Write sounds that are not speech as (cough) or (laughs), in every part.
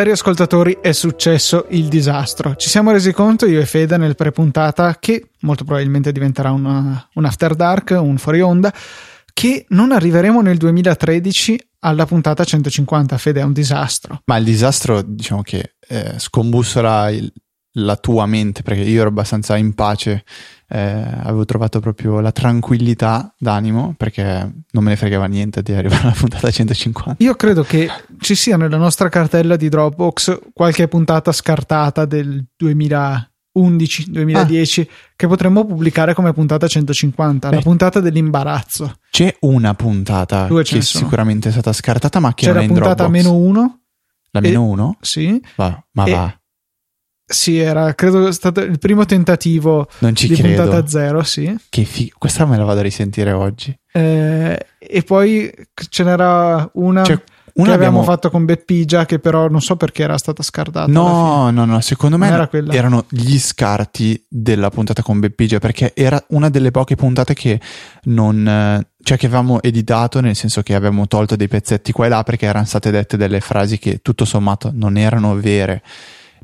Cari ascoltatori, è successo il disastro. Ci siamo resi conto, io e Fede, nel pre-puntata, che molto probabilmente diventerà una, un After Dark, un fuori onda, che non arriveremo nel 2013 alla puntata 150. Fede, è un disastro. Ma il disastro, diciamo che eh, scombussola il, la tua mente, perché io ero abbastanza in pace, eh, avevo trovato proprio la tranquillità d'animo, perché non me ne fregava niente di arrivare alla puntata 150. Io credo che ci sia nella nostra cartella di Dropbox qualche puntata scartata del 2011-2010 ah. che potremmo pubblicare come puntata 150, Beh. la puntata dell'imbarazzo. C'è una puntata che sicuramente è stata scartata, ma che C'è non è in Dropbox. C'è la puntata meno 1. La meno 1? Sì. Va, ma e, va. Sì, era credo stato il primo tentativo non ci di credo. puntata zero, sì. Che figo, questa me la vado a risentire oggi. Eh, e poi ce n'era una, cioè, una che abbiamo... abbiamo fatto con Beppigia, che però non so perché era stata scartata. No, no, no, secondo me era erano gli scarti della puntata con Beppigia, perché era una delle poche puntate che non... Cioè che avevamo editato, nel senso che avevamo tolto dei pezzetti qua e là perché erano state dette delle frasi che tutto sommato non erano vere.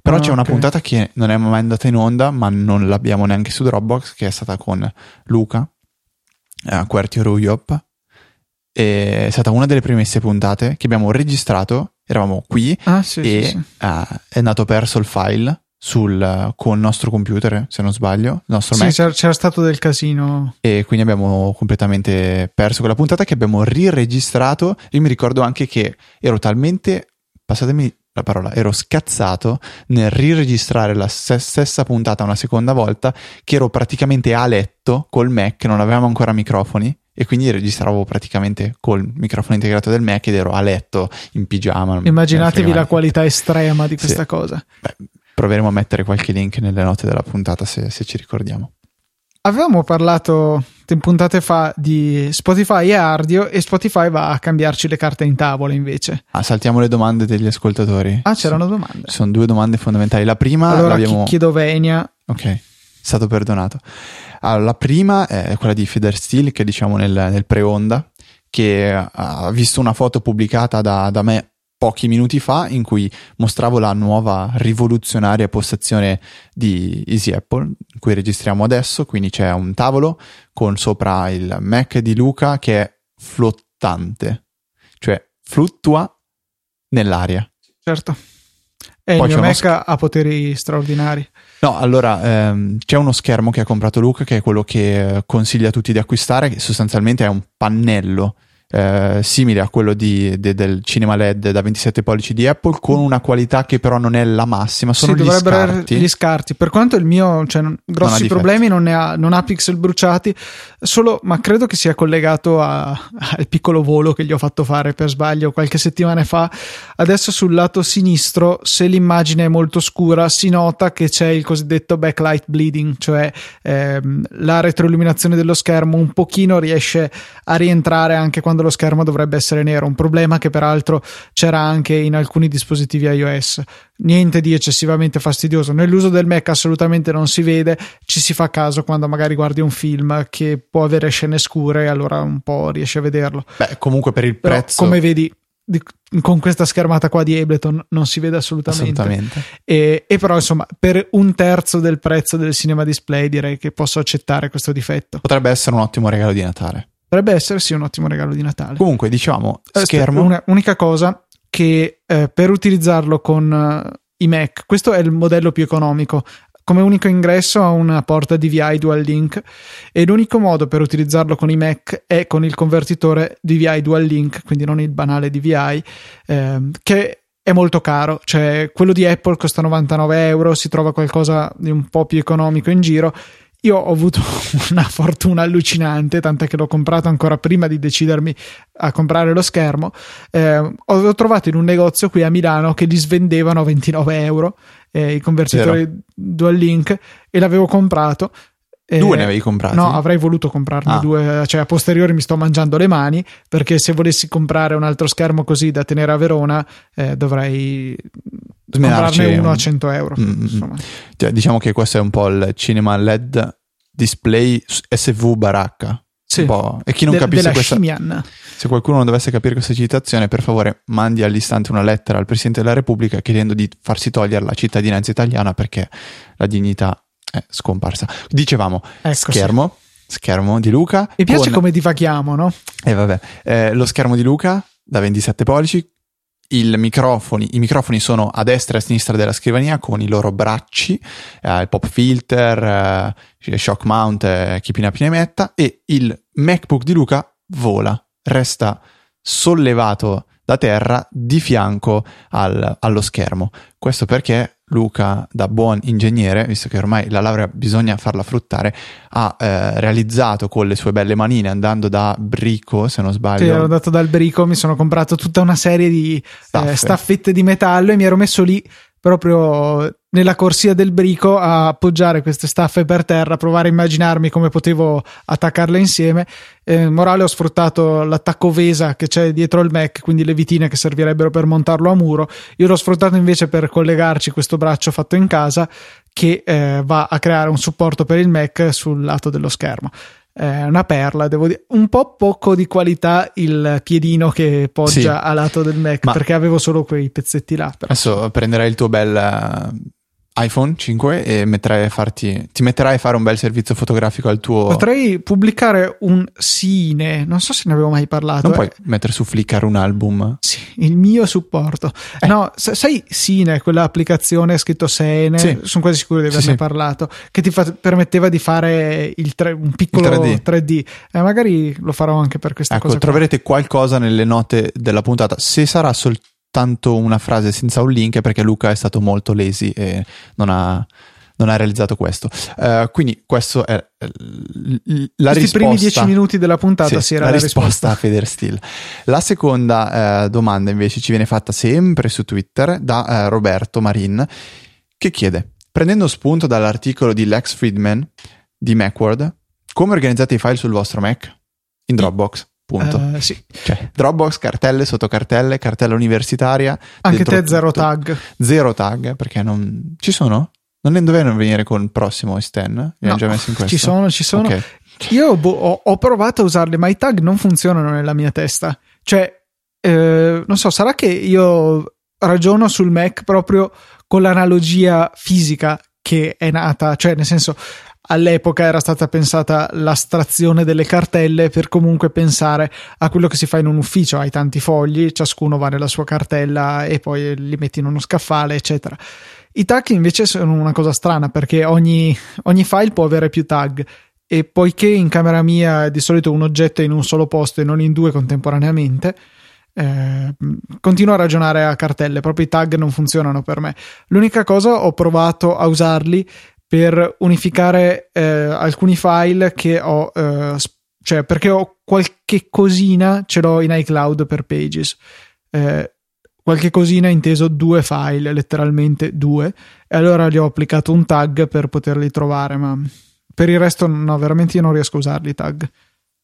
Però ah, c'è una okay. puntata che non è mai andata in onda, ma non l'abbiamo neanche su Dropbox, che è stata con Luca, a eh, Quartier Ruyop. È stata una delle primissime puntate che abbiamo registrato, eravamo qui ah, sì, e sì, sì. Uh, è andato perso il file sul, con il nostro computer, se non sbaglio, il nostro Mac. C'era, c'era stato del casino. E quindi abbiamo completamente perso quella puntata che abbiamo riregistrato. Io mi ricordo anche che ero talmente, passatemi la parola, ero scazzato nel riregistrare la stessa puntata una seconda volta che ero praticamente a letto col Mac, non avevamo ancora microfoni e quindi registravo praticamente col microfono integrato del Mac ed ero a letto in pigiama. Immaginatevi la qualità estrema di questa sì. cosa. Beh, proveremo a mettere qualche link nelle note della puntata se, se ci ricordiamo. Avevamo parlato puntate fa di Spotify e Ardio e Spotify va a cambiarci le carte in tavola invece. Ah, saltiamo le domande degli ascoltatori. Ah, c'erano sì. domande. Sono due domande fondamentali. La prima allora l'abbiamo... chiedo Venia. Ok, stato perdonato. Allora, la prima è quella di Feder Steel che diciamo nel, nel pre-onda che ha visto una foto pubblicata da, da me pochi minuti fa in cui mostravo la nuova rivoluzionaria postazione di Easy Apple in cui registriamo adesso, quindi c'è un tavolo con sopra il Mac di Luca che è flottante, cioè fluttua nell'aria. Certo. E Poi il mio Mac sch- ha poteri straordinari. No, allora ehm, c'è uno schermo che ha comprato Luca che è quello che eh, consiglia a tutti di acquistare, che sostanzialmente è un pannello eh, simile a quello di, de, del cinema LED da 27 pollici di Apple con una qualità che però non è la massima sono sì, gli scarti. gli scarti. Per quanto il mio cioè, grossi non problemi non, ne ha, non ha pixel bruciati solo ma credo che sia collegato a, (laughs) al piccolo volo che gli ho fatto fare per sbaglio qualche settimana fa. Adesso sul lato sinistro se l'immagine è molto scura si nota che c'è il cosiddetto backlight bleeding cioè ehm, la retroilluminazione dello schermo un pochino riesce a rientrare anche quando lo schermo dovrebbe essere nero, un problema che peraltro c'era anche in alcuni dispositivi iOS. Niente di eccessivamente fastidioso. Nell'uso del Mac assolutamente non si vede, ci si fa caso quando magari guardi un film che può avere scene scure e allora un po' riesci a vederlo. Beh, comunque per il prezzo. Però, come vedi, di, con questa schermata qua di Ableton non si vede assolutamente. assolutamente. E, e, però, insomma, per un terzo del prezzo del cinema display direi che posso accettare questo difetto. Potrebbe essere un ottimo regalo di Natale. Potrebbe essere sì un ottimo regalo di Natale. Comunque, diciamo, schermo. Una, unica cosa che eh, per utilizzarlo con uh, i Mac, questo è il modello più economico. Come unico ingresso ha una porta DVI Dual Link e l'unico modo per utilizzarlo con i Mac è con il convertitore DVI Dual Link, quindi non il banale DVI, eh, che è molto caro, cioè quello di Apple costa 99 euro, si trova qualcosa di un po' più economico in giro io ho avuto (laughs) una fortuna allucinante, tant'è che l'ho comprato ancora prima di decidermi a comprare lo schermo. Eh, ho trovato in un negozio qui a Milano che li svendevano a 29 euro eh, i convertitori Zero. Dual Link e l'avevo comprato. Eh, due ne avevi comprati? No, avrei voluto comprarne ah. due, cioè a posteriori mi sto mangiando le mani perché se volessi comprare un altro schermo così da tenere a Verona eh, dovrei Smenarci comprarne uno un... a 100 euro. Mm-hmm. Cioè, diciamo che questo è un po' il cinema LED display SV baracca. Sì. E chi non De- capisce questa... Shimian. Se qualcuno non dovesse capire questa citazione, per favore mandi all'istante una lettera al Presidente della Repubblica chiedendo di farsi togliere la cittadinanza italiana perché la dignità è scomparsa. Dicevamo, ecco schermo, sì. schermo di Luca. Mi piace con... come divaghiamo, no? E eh, vabbè, eh, lo schermo di Luca da 27 pollici, microfoni, i microfoni sono a destra e a sinistra della scrivania con i loro bracci, eh, il pop filter, eh, shock mount, eh, chi pina pina metta e il MacBook di Luca vola, resta sollevato da terra di fianco al, allo schermo. Questo perché Luca, da buon ingegnere, visto che ormai la laurea bisogna farla fruttare, ha eh, realizzato con le sue belle manine, andando da Brico, se non sbaglio. Sì, ero andato dal Brico, mi sono comprato tutta una serie di eh, staffette di metallo e mi ero messo lì proprio nella corsia del brico a appoggiare queste staffe per terra, provare a immaginarmi come potevo attaccarle insieme. Eh, morale ho sfruttato l'attacco Vesa che c'è dietro il Mac, quindi le vitine che servirebbero per montarlo a muro. Io l'ho sfruttato invece per collegarci questo braccio fatto in casa che eh, va a creare un supporto per il Mac sul lato dello schermo eh, una perla, devo dire. Un po' poco di qualità il piedino che poggia sì, a lato del Mac, perché avevo solo quei pezzetti là. Però. Adesso prenderai il tuo bel iPhone 5 e metterai a farti, ti metterai a fare un bel servizio fotografico al tuo. Potrei pubblicare un Sine, non so se ne avevo mai parlato. Non puoi eh. mettere su Flickr un album? Sì, il mio supporto. Eh. No, sai Sine, quell'applicazione scritto Sene, sì. sono quasi sicuro di averne sì, parlato, che ti fa- permetteva di fare tre, un piccolo 3D. 3D. Eh, magari lo farò anche per questa ecco, cosa. Troverete qua. qualcosa nelle note della puntata. Se sarà soltanto soltanto una frase senza un link perché Luca è stato molto lazy e non ha, non ha realizzato questo. Uh, quindi questo è la Questi risposta. primi dieci minuti della puntata sì, si era la, la risposta, risposta a Feder Steel. La seconda uh, domanda invece ci viene fatta sempre su Twitter da uh, Roberto Marin che chiede, prendendo spunto dall'articolo di Lex Friedman di Macworld, come organizzate i file sul vostro Mac? In Dropbox. Punto. Uh, sì. Cioè, Dropbox, cartelle, sottocartelle, cartella universitaria. Anche te zero tutto. tag. Zero tag, perché non... Ci sono? Non dovevano venire con il prossimo Sten? Li no, hanno già messi in questo? Ci sono, ci sono. Okay. Io bo- ho, ho, provato a usarli, ma i tag non funzionano nella mia testa. Cioè, eh, non so, sarà che io ragiono sul Mac proprio con l'analogia fisica che è nata, cioè nel senso all'epoca era stata pensata l'astrazione delle cartelle per comunque pensare a quello che si fa in un ufficio, hai tanti fogli, ciascuno va nella sua cartella e poi li metti in uno scaffale, eccetera. I tag invece sono una cosa strana perché ogni, ogni file può avere più tag e poiché in camera mia di solito un oggetto è in un solo posto e non in due contemporaneamente, eh, continuo a ragionare a cartelle, proprio i tag non funzionano per me. L'unica cosa ho provato a usarli per unificare eh, alcuni file che ho, eh, cioè perché ho qualche cosina ce l'ho in iCloud per Pages. Eh, qualche cosina inteso due file, letteralmente due, e allora gli ho applicato un tag per poterli trovare, ma per il resto no, veramente io non riesco a usarli i tag.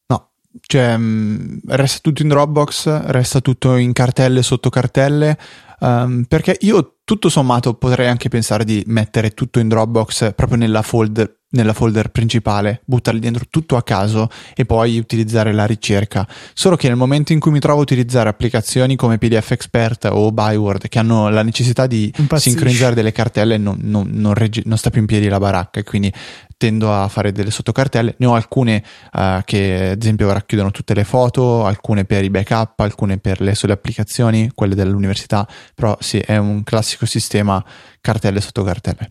No, cioè mm, resta tutto in Dropbox, resta tutto in cartelle sotto cartelle, um, perché io tutto sommato potrei anche pensare di mettere tutto in Dropbox proprio nella folder, nella folder principale, buttarli dentro tutto a caso e poi utilizzare la ricerca. Solo che nel momento in cui mi trovo a utilizzare applicazioni come PDF Expert o Byword che hanno la necessità di Impazzisci. sincronizzare delle cartelle, non, non, non, regge, non, sta più in piedi la baracca e quindi tendo a fare delle sottocartelle. Ne ho alcune uh, che ad esempio racchiudono tutte le foto, alcune per i backup, alcune per le sole applicazioni, quelle dell'università, però sì, è un classico sistema cartelle sotto cartelle.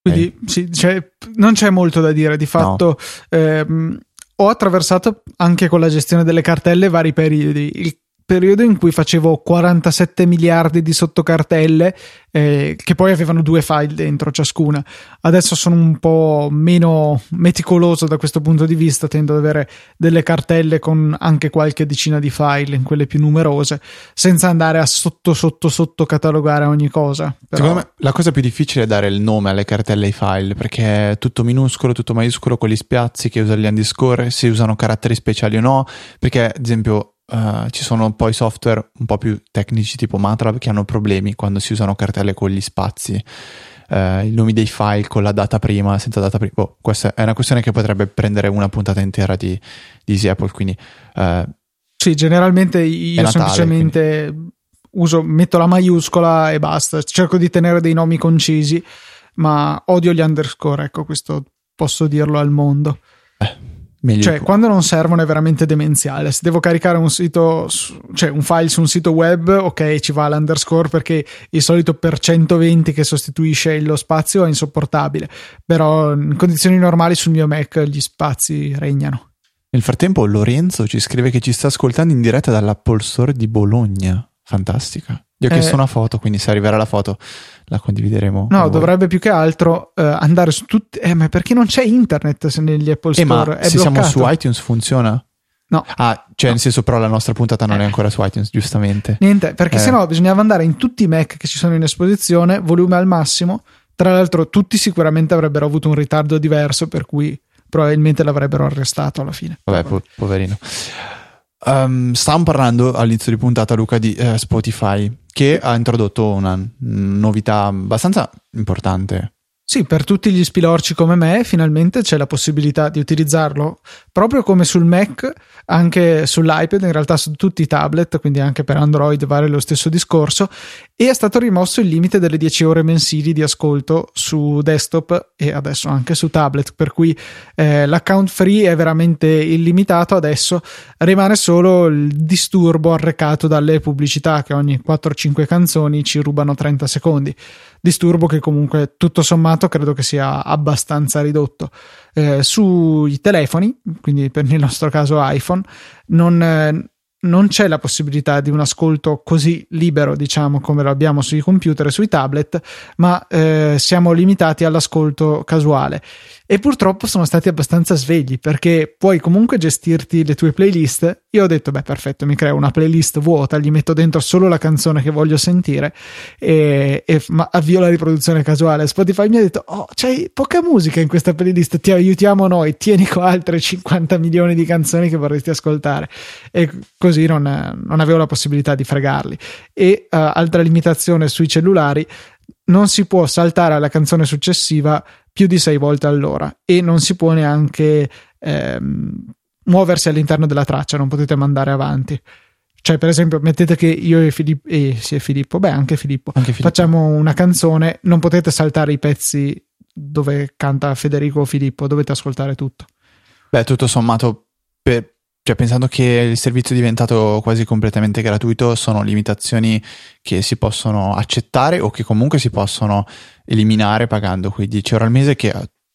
Quindi okay. sì, cioè, non c'è molto da dire, di fatto no. ehm, ho attraversato anche con la gestione delle cartelle vari periodi. Il periodo in cui facevo 47 miliardi di sottocartelle eh, che poi avevano due file dentro ciascuna. Adesso sono un po' meno meticoloso da questo punto di vista, tendo ad avere delle cartelle con anche qualche decina di file in quelle più numerose, senza andare a sotto sotto sotto catalogare ogni cosa. Però... Secondo me la cosa più difficile è dare il nome alle cartelle e ai file, perché è tutto minuscolo, tutto maiuscolo, con gli spiazzi che usa gli underscore, se usano caratteri speciali o no, perché ad esempio Uh, ci sono poi software un po' più tecnici tipo MATLAB che hanno problemi quando si usano cartelle con gli spazi, uh, i nomi dei file con la data prima, senza data prima. Oh, questa è una questione che potrebbe prendere una puntata intera di, di Easy Apple. Quindi, uh, sì, generalmente io Natale, semplicemente quindi. uso, metto la maiuscola e basta. Cerco di tenere dei nomi concisi, ma odio gli underscore. Ecco, questo posso dirlo al mondo. Meglio cioè, quando non servono è veramente demenziale. Se devo caricare un sito, cioè un file su un sito web, ok, ci va l'underscore perché il solito per 120 che sostituisce lo spazio è insopportabile. Però in condizioni normali sul mio Mac gli spazi regnano. Nel frattempo, Lorenzo ci scrive che ci sta ascoltando in diretta dall'Apple Store di Bologna. Fantastica. Gli ho chiesto eh, una foto, quindi se arriverà la foto la condivideremo. No, dovrebbe più che altro uh, andare su tutti. Eh, ma perché non c'è internet se negli Apple Store? Eh, ma È se bloccato. siamo su iTunes funziona? No. Ah, cioè no. nel senso però la nostra puntata non è ancora su iTunes, giustamente. Niente, perché eh. sennò bisognava andare in tutti i Mac che ci sono in esposizione, volume al massimo. Tra l'altro tutti sicuramente avrebbero avuto un ritardo diverso, per cui probabilmente l'avrebbero arrestato alla fine. Vabbè, po- poverino. Um, stavamo parlando all'inizio di puntata, Luca, di uh, Spotify, che ha introdotto una novità abbastanza importante sì, per tutti gli spilorci come me, finalmente c'è la possibilità di utilizzarlo proprio come sul Mac, anche sull'iPad, in realtà su tutti i tablet, quindi anche per Android vale lo stesso discorso. E è stato rimosso il limite delle 10 ore mensili di ascolto su desktop e adesso anche su tablet, per cui eh, l'account free è veramente illimitato. Adesso rimane solo il disturbo arrecato dalle pubblicità che ogni 4-5 canzoni ci rubano 30 secondi disturbo che comunque tutto sommato credo che sia abbastanza ridotto. Eh, sui telefoni, quindi per nel nostro caso iPhone, non, eh, non c'è la possibilità di un ascolto così libero, diciamo, come lo abbiamo sui computer e sui tablet, ma eh, siamo limitati all'ascolto casuale e purtroppo sono stati abbastanza svegli perché puoi comunque gestirti le tue playlist. Io ho detto, beh, perfetto, mi creo una playlist vuota, gli metto dentro solo la canzone che voglio sentire e, e avvio la riproduzione casuale. Spotify mi ha detto, oh, c'hai poca musica in questa playlist, ti aiutiamo noi, tieni qua altre 50 milioni di canzoni che vorresti ascoltare. E così non, non avevo la possibilità di fregarli. E uh, altra limitazione sui cellulari, non si può saltare alla canzone successiva più di sei volte all'ora e non si può neanche ehm, muoversi all'interno della traccia, non potete mandare avanti. Cioè, per esempio, mettete che io e Filippo, eh, sì, Filippo, beh, anche Filippo, anche Filippo, facciamo una canzone, non potete saltare i pezzi dove canta Federico o Filippo, dovete ascoltare tutto. Beh, tutto sommato, per, cioè, pensando che il servizio è diventato quasi completamente gratuito, sono limitazioni che si possono accettare o che comunque si possono eliminare pagando quei 10 euro al mese che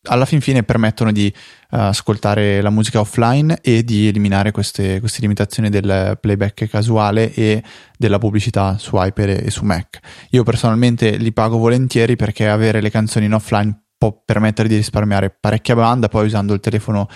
alla fin fine permettono di uh, ascoltare la musica offline e di eliminare queste, queste, limitazioni del playback casuale e della pubblicità su iPad e su Mac. Io personalmente li pago volentieri perché avere le canzoni in offline può permettere di risparmiare parecchia banda, poi usando il telefono uh,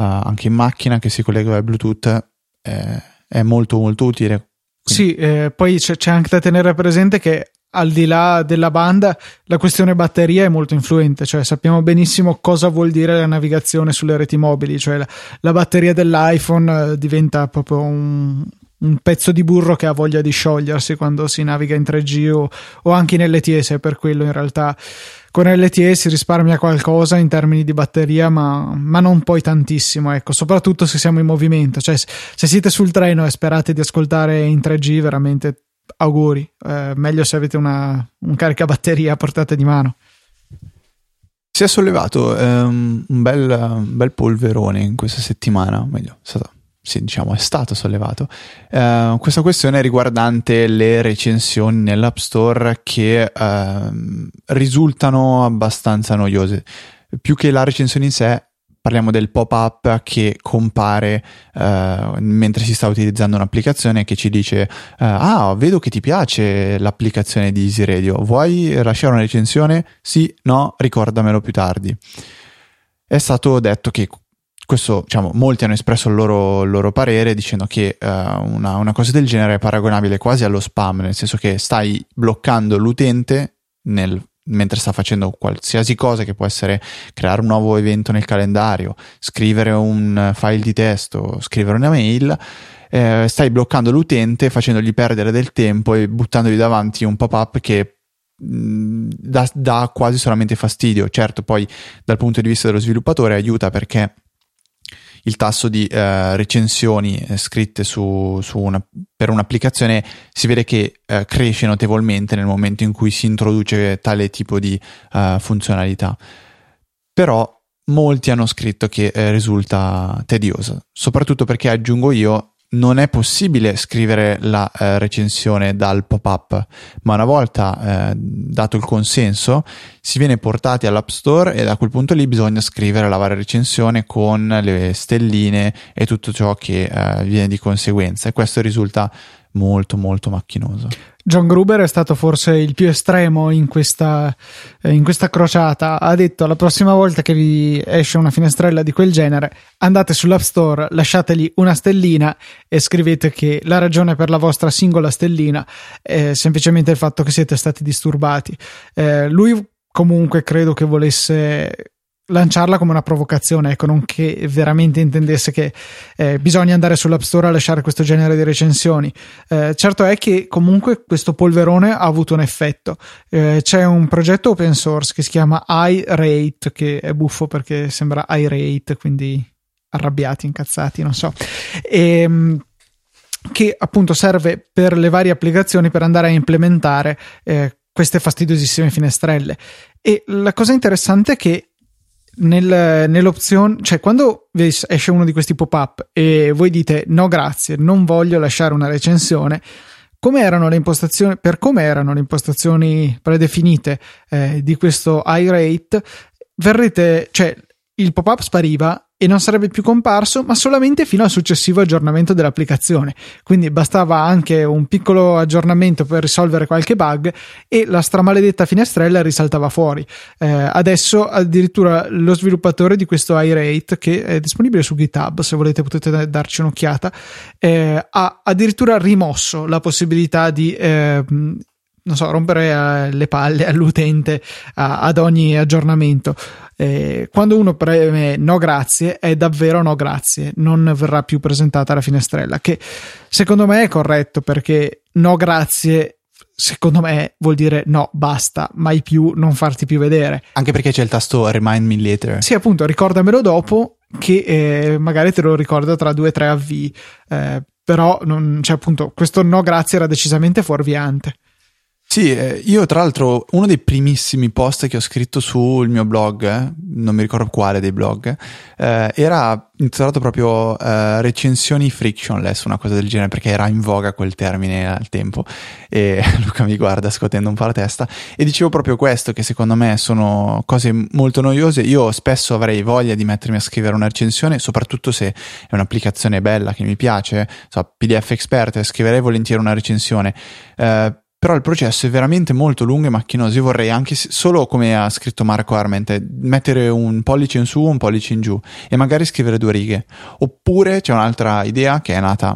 anche in macchina che si collega al Bluetooth eh, è molto molto utile. Quindi... Sì, eh, poi c'è, c'è, anche da tenere presente che al di là della banda la questione batteria è molto influente, cioè sappiamo benissimo cosa vuol dire la navigazione sulle reti mobili, cioè la, la batteria dell'iPhone eh, diventa proprio un, un pezzo di burro che ha voglia di sciogliersi quando si naviga in 3G o, o anche in LTE, per quello in realtà con LTE si risparmia qualcosa in termini di batteria, ma, ma, non poi tantissimo, ecco, soprattutto se siamo in movimento. Cioè, se siete sul treno e sperate di ascoltare in 3G, veramente auguri. Eh, meglio se avete una, un caricabatteria a portata di mano. Si è sollevato um, un, bel, un, bel, polverone in questa settimana, meglio, è stato sì, diciamo, è stato sollevato. Uh, questa questione riguardante le recensioni nell'App Store che uh, risultano abbastanza noiose. Più che la recensione in sé, parliamo del pop-up che compare uh, mentre si sta utilizzando un'applicazione che ci dice uh, ah vedo che ti piace l'applicazione di Easy Radio vuoi lasciare una recensione? sì, no, ricordamelo più tardi è stato detto che questo, diciamo, molti hanno espresso il loro, il loro parere dicendo che uh, una, una, cosa del genere è paragonabile quasi allo spam, nel senso che stai bloccando l'utente nel, mentre sta facendo qualsiasi cosa che può essere creare un nuovo evento nel calendario, scrivere un file di testo, scrivere una mail. Eh, stai bloccando l'utente facendogli perdere del tempo e buttandogli davanti un pop-up che dà, dà, quasi solamente fastidio. Certo, poi dal punto di vista dello sviluppatore aiuta perché il tasso di uh, recensioni eh, scritte su, su una, per un'applicazione si vede che uh, cresce notevolmente nel momento in cui si introduce tale tipo di uh, funzionalità. Però molti hanno scritto che risulta tedioso, soprattutto perché aggiungo io non è possibile scrivere la eh, recensione dal pop-up, ma una volta eh, dato il consenso si viene portati all'App Store e da quel punto lì bisogna scrivere la varia recensione con le stelline e tutto ciò che eh, viene di conseguenza e questo risulta molto molto macchinoso. John Gruber è stato forse il più estremo in questa, eh, in questa crociata. Ha detto la prossima volta che vi esce una finestrella di quel genere, andate sull'App Store, lasciategli una stellina e scrivete che la ragione per la vostra singola stellina è semplicemente il fatto che siete stati disturbati. Eh, lui comunque credo che volesse lanciarla come una provocazione, ecco, non che veramente intendesse che eh, bisogna andare sull'App Store a lasciare questo genere di recensioni. Eh, certo è che comunque questo polverone ha avuto un effetto. Eh, c'è un progetto open source che si chiama iRate, che è buffo perché sembra iRate, quindi arrabbiati, incazzati, non so. E, ehm, che appunto serve per le varie applicazioni per andare a implementare eh, queste fastidiosissime finestrelle. E la cosa interessante è che nel, nell'opzione, cioè quando esce uno di questi pop-up e voi dite no grazie, non voglio lasciare una recensione, come erano le impostazioni, per come erano le impostazioni predefinite eh, di questo iRate, verrete, cioè il pop-up spariva e non sarebbe più comparso, ma solamente fino al successivo aggiornamento dell'applicazione. Quindi bastava anche un piccolo aggiornamento per risolvere qualche bug e la stramaledetta finestrella risaltava fuori. Eh, adesso addirittura lo sviluppatore di questo iRate, che è disponibile su GitHub, se volete potete darci un'occhiata, eh, ha addirittura rimosso la possibilità di eh, non so, rompere eh, le palle (laughs) all'utente ad ogni aggiornamento. Eh, quando uno preme no grazie, è davvero no grazie, non verrà più presentata la finestrella, che secondo me è corretto perché no grazie secondo me vuol dire no, basta, mai più, non farti più vedere. Anche perché c'è il tasto remind me later. Sì, appunto, ricordamelo dopo che eh, magari te lo ricordo tra due o tre avvii. Eh, però non, cioè, appunto, questo no grazie era decisamente fuorviante. Sì, eh, io tra l'altro uno dei primissimi post che ho scritto sul mio blog, eh, non mi ricordo quale dei blog, eh, era intitolato proprio eh, recensioni frictionless, una cosa del genere, perché era in voga quel termine al tempo. E (laughs) Luca mi guarda scotendo un po' la testa. E dicevo proprio questo, che secondo me sono cose molto noiose, io spesso avrei voglia di mettermi a scrivere una recensione, soprattutto se è un'applicazione bella che mi piace, so, PDF Expert, scriverei volentieri una recensione. Eh, però il processo è veramente molto lungo e macchinoso. Io vorrei anche solo come ha scritto Marco Arment, mettere un pollice in su, un pollice in giù e magari scrivere due righe. Oppure c'è un'altra idea che è nata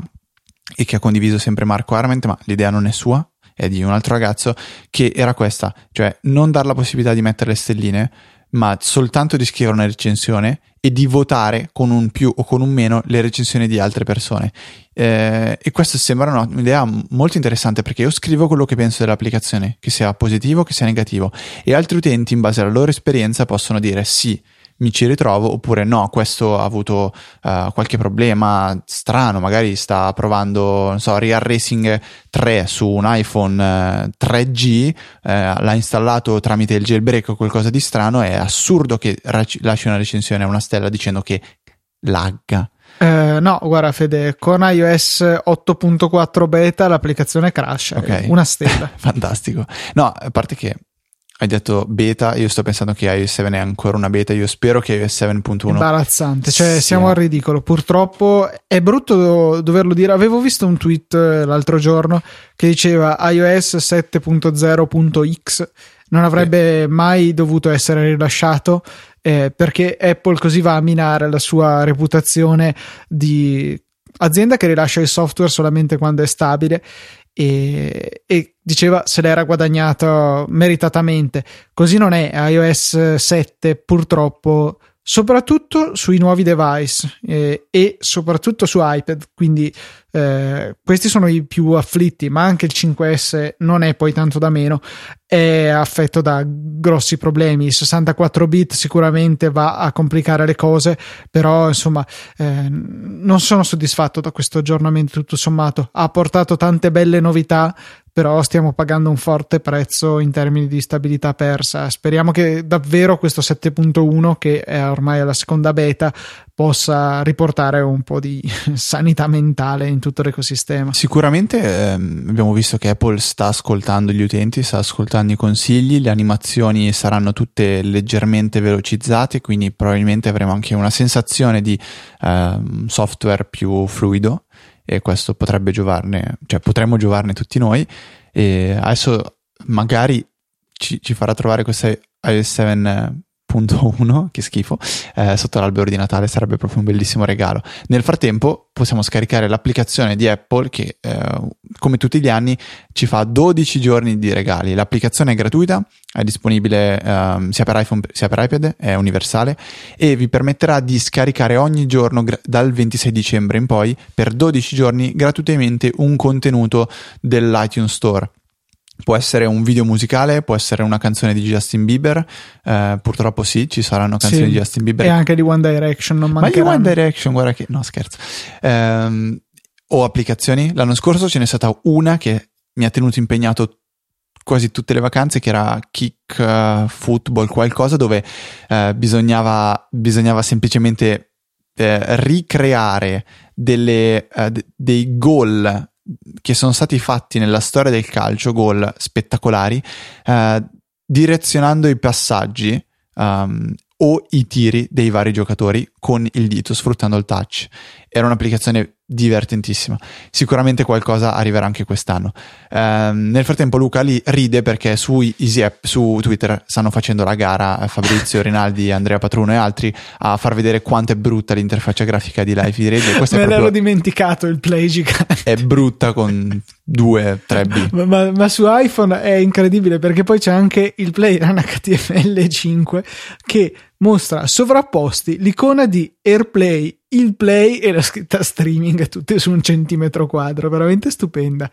e che ha condiviso sempre Marco Arment, ma l'idea non è sua, è di un altro ragazzo, che era questa, cioè non dar la possibilità di mettere le stelline, ma soltanto di scrivere una recensione e di votare con un più o con un meno le recensioni di altre persone. Eh, e questo sembra un'idea molto interessante perché io scrivo quello che penso dell'applicazione, che sia positivo, che sia negativo, e altri utenti in base alla loro esperienza possono dire sì, mi ci ritrovo oppure no, questo ha avuto uh, qualche problema strano, magari sta provando, non so, Real Racing 3 su un iPhone uh, 3G, uh, l'ha installato tramite il jailbreak o qualcosa di strano, è assurdo che rac- lasci una recensione a una stella dicendo che lagga. Eh, no, guarda Fede, con iOS 8.4 beta l'applicazione crash, okay. una stella. (laughs) Fantastico. No, a parte che hai detto beta, io sto pensando che iOS 7 è ancora una beta, io spero che iOS 7.1 imbarazzante, cioè sia. siamo al ridicolo, purtroppo è brutto doverlo dire, avevo visto un tweet eh, l'altro giorno che diceva iOS 7.0.x non avrebbe sì. mai dovuto essere rilasciato eh, perché Apple così va a minare la sua reputazione di azienda che rilascia il software solamente quando è stabile e, e, diceva se l'era guadagnato meritatamente. Così non è. iOS 7 purtroppo soprattutto sui nuovi device eh, e soprattutto su iPad, quindi eh, questi sono i più afflitti, ma anche il 5S non è poi tanto da meno, è affetto da grossi problemi. Il 64 bit sicuramente va a complicare le cose, però insomma eh, non sono soddisfatto da questo aggiornamento tutto sommato. Ha portato tante belle novità, però stiamo pagando un forte prezzo in termini di stabilità persa. Speriamo che davvero questo 7.1, che è ormai alla seconda beta, possa riportare un po' di (laughs) sanità mentale in tutto l'ecosistema. Sicuramente ehm, abbiamo visto che Apple sta ascoltando gli utenti, sta ascoltando i consigli, le animazioni saranno tutte leggermente velocizzate, quindi probabilmente avremo anche una sensazione di ehm, software più fluido e questo potrebbe giovarne, cioè potremmo giovarne tutti noi e adesso magari ci, ci farà trovare questa iOS 7 1.1, che schifo, eh, sotto l'albero di Natale sarebbe proprio un bellissimo regalo. Nel frattempo possiamo scaricare l'applicazione di Apple che eh, come tutti gli anni ci fa 12 giorni di regali. L'applicazione è gratuita, è disponibile eh, sia per iPhone sia per iPad, è universale e vi permetterà di scaricare ogni giorno gra- dal 26 dicembre in poi per 12 giorni gratuitamente un contenuto dell'iTunes Store Può essere un video musicale, può essere una canzone di Justin Bieber. Eh, purtroppo sì, ci saranno canzoni sì, di Justin Bieber. E anche di One Direction, non Ma di One Direction, guarda che... No, scherzo. Eh, o applicazioni. L'anno scorso ce n'è stata una che mi ha tenuto impegnato quasi tutte le vacanze, che era Kick uh, Football, qualcosa dove uh, bisognava, bisognava semplicemente uh, ricreare delle, d- dei gol che sono stati fatti nella storia del calcio, gol spettacolari, eh, direzionando i passaggi um, o i tiri dei vari giocatori con il dito, sfruttando il touch. Era un'applicazione divertentissima. Sicuramente qualcosa arriverà anche quest'anno. Ehm, nel frattempo Luca lì ride perché su App, su Twitter stanno facendo la gara eh, Fabrizio (laughs) Rinaldi, Andrea Patruno e altri a far vedere quanto è brutta l'interfaccia grafica di Live Radio. Questo Me l'ero dimenticato il play gigante. È brutta con 2-3 B. Ma, ma, su iPhone è incredibile perché poi c'è anche il play in HTML5 che mostra sovrapposti l'icona di AirPlay il play e la scritta streaming tutte su un centimetro quadro, veramente stupenda.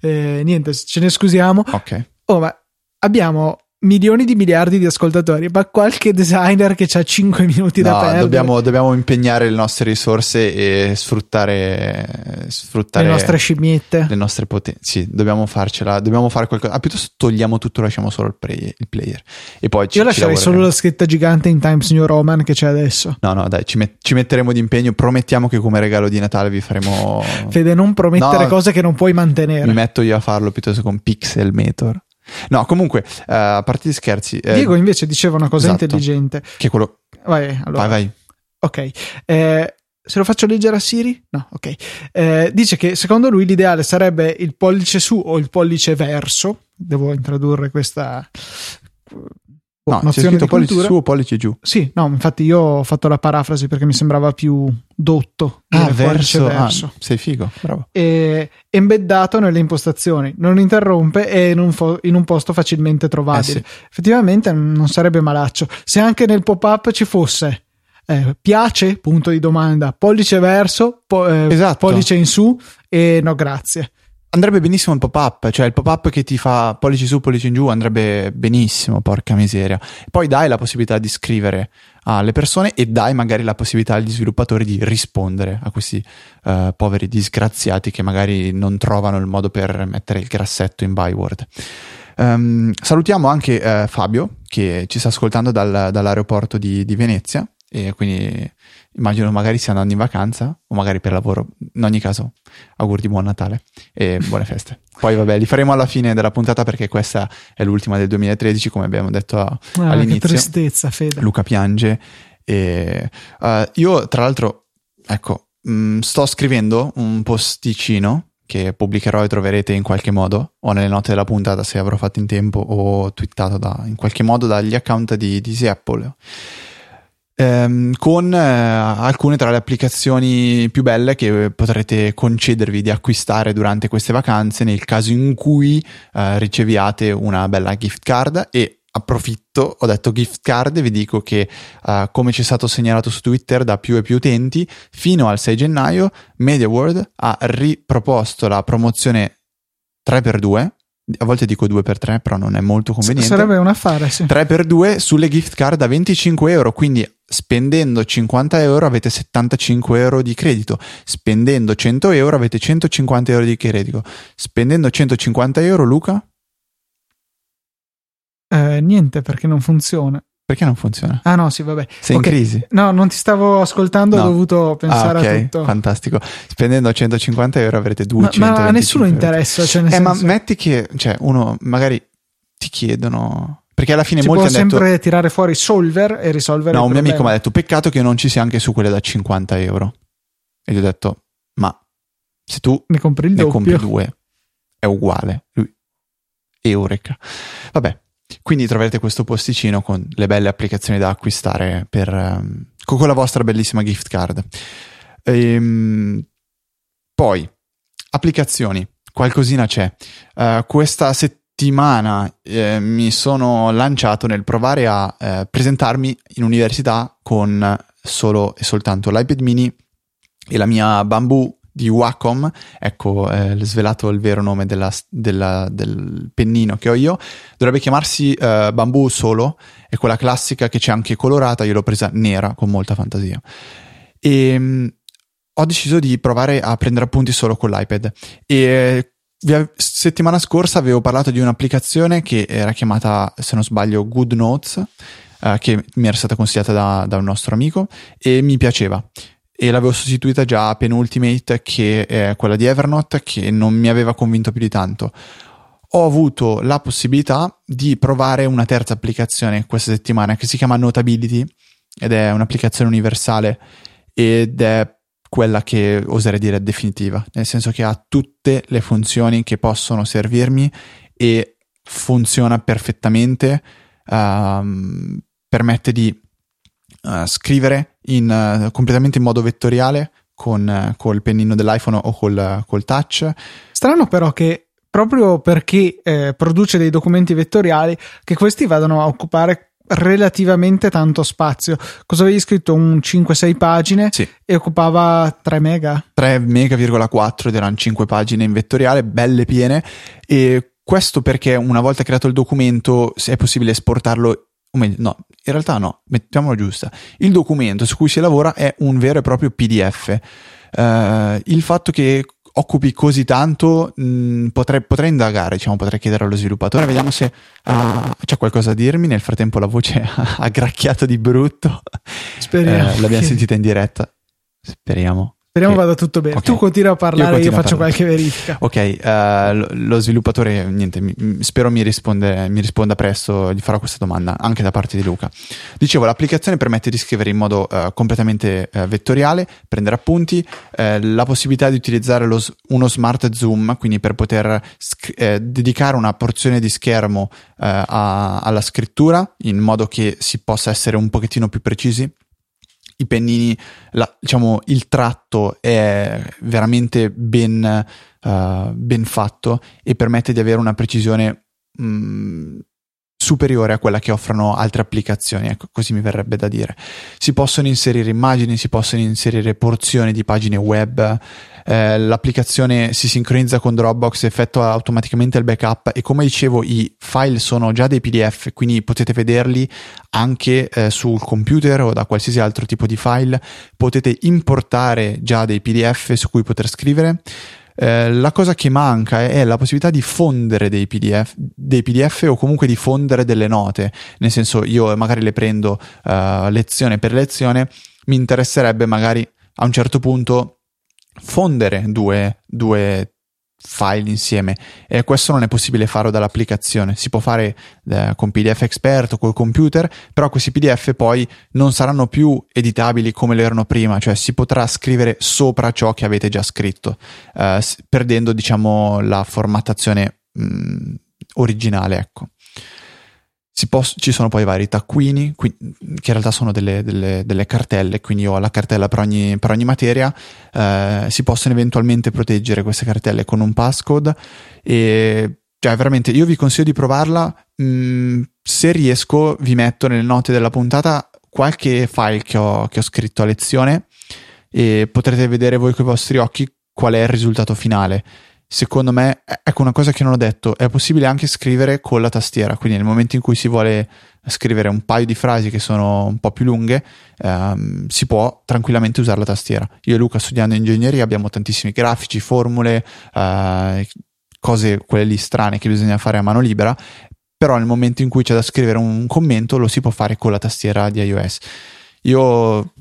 Eh, niente, ce ne scusiamo. Ok. Oh, ma abbiamo milioni di miliardi di ascoltatori, ma qualche designer che ha 5 minuti no, da perdere. Dobbiamo, dobbiamo impegnare le nostre risorse e sfruttare, sfruttare le nostre scimmiette. Le nostre potenze. Sì, dobbiamo farcela, dobbiamo fare qualcosa. Ah, piuttosto togliamo tutto, lasciamo solo il, play, il player. E poi ci, Io lascerei solo la scritta gigante in Times New Roman che c'è adesso. No, no, dai, ci, met- ci metteremo di impegno. Promettiamo che come regalo di Natale vi faremo. Fede, non promettere no, cose che non puoi mantenere. Mi metto io a farlo piuttosto con Pixel Meter. No, comunque, uh, a parte gli scherzi. Eh, Diego invece diceva una cosa esatto, intelligente. Che è quello. Vai, allora. vai, vai. Ok. Eh, se lo faccio leggere a Siri? No, ok. Eh, dice che secondo lui l'ideale sarebbe il pollice su o il pollice verso. Devo introdurre questa No, c'è scritto pollice su o pollice giù? Sì, no, infatti io ho fatto la parafrasi perché mi sembrava più dotto. Ah, verso, verso. Ah, sei figo, bravo. E embeddato nelle impostazioni, non interrompe e in un, fo- in un posto facilmente trovabile. Eh sì. Effettivamente non sarebbe malaccio. Se anche nel pop-up ci fosse eh, piace, punto di domanda, pollice verso, po- eh, esatto. pollice in su e no grazie andrebbe benissimo il pop-up, cioè il pop-up che ti fa pollici su, pollici in giù andrebbe benissimo, porca miseria. Poi dai la possibilità di scrivere alle persone e dai magari la possibilità agli sviluppatori di rispondere a questi uh, poveri disgraziati che magari non trovano il modo per mettere il grassetto in byword. Um, salutiamo anche uh, Fabio che ci sta ascoltando dal, dall'aeroporto di, di Venezia e quindi immagino magari stia andando in vacanza o magari per lavoro. In ogni caso, auguri di buon Natale e buone feste. Poi vabbè, li faremo alla fine della puntata perché questa è l'ultima del 2013, come abbiamo detto a, ah, all'inizio. Che tristezza, Fede. Luca piange e uh, io tra l'altro, ecco, mh, mm, sto scrivendo un posticino che pubblicherò e troverete in qualche modo o nelle note della puntata se avrò fatto in tempo o twittato da, in qualche modo dagli account di, di Apple ehm, con eh, alcune tra le applicazioni più belle che potrete concedervi di acquistare durante queste vacanze nel caso in cui eh, riceviate una bella gift card. E approfitto, ho detto gift card e vi dico che uh, come ci è stato segnalato su Twitter da più e più utenti, fino al 6 gennaio MediaWorld ha riproposto la promozione 3x2 a volte dico 2x3 però non è molto conveniente. sarebbe un affare sì. 3x2 sulle gift card a 25 euro quindi spendendo 50 euro avete 75 euro di credito. Spendendo 100 euro avete 150 euro di credito. Spendendo 150 euro Luca? Eh, niente perché non funziona perché non funziona? Ah no, sì, vabbè. Sei okay. in crisi? No, non ti stavo ascoltando, no. ho dovuto pensare ah, okay. a tutto. Fantastico. Spendendo 150 euro avrete 200 Ma, ma a nessuno euro. interessa. Cioè eh, senso... ma metti che, cioè, uno magari ti chiedono... Perché alla fine si molti può hanno sempre tirare fuori solver e risolvere No, un mio amico mi ha detto peccato che non ci sia anche su quelle da 50 euro. E gli ho detto, ma se tu ne compri, il ne doppio. compri due, è uguale. Eureka. Vabbè, quindi troverete questo posticino con le belle applicazioni da acquistare per, um, con la vostra bellissima gift card. Ehm, poi, applicazioni, qualcosina c'è. Uh, questa settimana eh, mi sono lanciato nel provare a eh, presentarmi in università con solo e soltanto l'iPad mini e la mia Bamboo di Wacom, ecco eh, svelato il vero nome della, della, del pennino che ho io, dovrebbe chiamarsi eh, Bamboo Solo, è quella classica che c'è anche colorata, io l'ho presa nera con molta fantasia. E mh, mm, ho deciso di provare a prendere appunti solo con l'iPad. E settimana scorsa avevo parlato di un'applicazione che era chiamata, se non sbaglio, Good Notes, eh, che mi era stata consigliata da, da un nostro amico e mi piaceva e l'avevo sostituita già a Penultimate che è quella di Evernote che non mi aveva convinto più di tanto. Ho avuto la possibilità di provare una terza applicazione questa settimana che si chiama Notability ed è un'applicazione universale ed è quella che oserei dire definitiva, nel senso che ha tutte le funzioni che possono servirmi e funziona perfettamente, um, permette di uh, scrivere in, uh, completamente in modo vettoriale con uh, col pennino dell'iPhone o col, col touch. Strano però che proprio perché eh, produce dei documenti vettoriali che questi vadano a occupare relativamente tanto spazio. Cosa avevi scritto? Un 5-6 pagine sì. e occupava 3 mega? 3 mega,4 ed erano 5 pagine in vettoriale, belle piene e questo perché una volta creato il documento è possibile esportarlo o meglio, no, in realtà no, mettiamolo giusta. Il documento su cui si lavora è un vero e proprio PDF. Uh, eh, il fatto che occupi così tanto, mh, mm, potrei, potrei, indagare, diciamo, potrei chiedere allo sviluppatore, vediamo se uh, c'è qualcosa da dirmi. Nel frattempo la voce (laughs) ha gracchiato di brutto. Speriamo. Uh, l'abbiamo (laughs) sentita in diretta. Speriamo. Speriamo vada tutto bene. Okay. Tu continui a parlare, io, io faccio qualche verifica. Ok, uh, lo sviluppatore, niente, spero mi, risponde, mi, risponda presto, gli farò questa domanda anche da parte di Luca. Dicevo, l'applicazione permette di scrivere in modo uh, completamente uh, vettoriale, prendere appunti, la possibilità di utilizzare lo, uno smart zoom, quindi per poter sc- dedicare una porzione di schermo a, alla scrittura in modo che si possa essere un pochettino più precisi i pennini, la, diciamo, il tratto è veramente ben, uh, ben, fatto e permette di avere una precisione mh, mm, superiore a quella che offrono altre applicazioni, ecco, così mi verrebbe da dire. Si possono inserire immagini, si possono inserire porzioni di pagine web, eh, l'applicazione si sincronizza con Dropbox, effettua automaticamente il backup e come dicevo i file sono già dei PDF, quindi potete vederli anche eh, sul computer o da qualsiasi altro tipo di file, potete importare già dei PDF su cui poter scrivere. Eh, la cosa che manca è, è, la possibilità di fondere dei PDF, dei PDF, o comunque di fondere delle note. Nel senso, io magari le prendo uh, lezione per lezione, mi interesserebbe magari a un certo punto fondere due, due file insieme. E questo non è possibile farlo dall'applicazione. Si può fare eh, con PDF Expert o col computer però questi PDF poi non saranno più editabili come lo erano prima cioè si potrà scrivere sopra ciò che avete già scritto eh, perdendo diciamo la formattazione mh, originale ecco Poss- ci sono poi vari taccuini, qui- che in realtà sono delle, delle, delle, cartelle, quindi ho la cartella per ogni, per ogni materia. Eh, si possono eventualmente proteggere queste cartelle con un passcode. E cioè, veramente, io vi consiglio di provarla. Mm, se riesco, vi metto nelle note della puntata qualche file che ho, che ho scritto a lezione e potrete vedere voi con i vostri occhi qual è il risultato finale secondo me, ecco una cosa che non ho detto, è possibile anche scrivere con la tastiera, quindi nel momento in cui si vuole scrivere un paio di frasi che sono un po' più lunghe, ehm, si può tranquillamente usare la tastiera. Io e Luca studiando ingegneria abbiamo tantissimi grafici, formule, eh, cose quelle lì strane che bisogna fare a mano libera, però nel momento in cui c'è da scrivere un commento lo si può fare con la tastiera di iOS. Io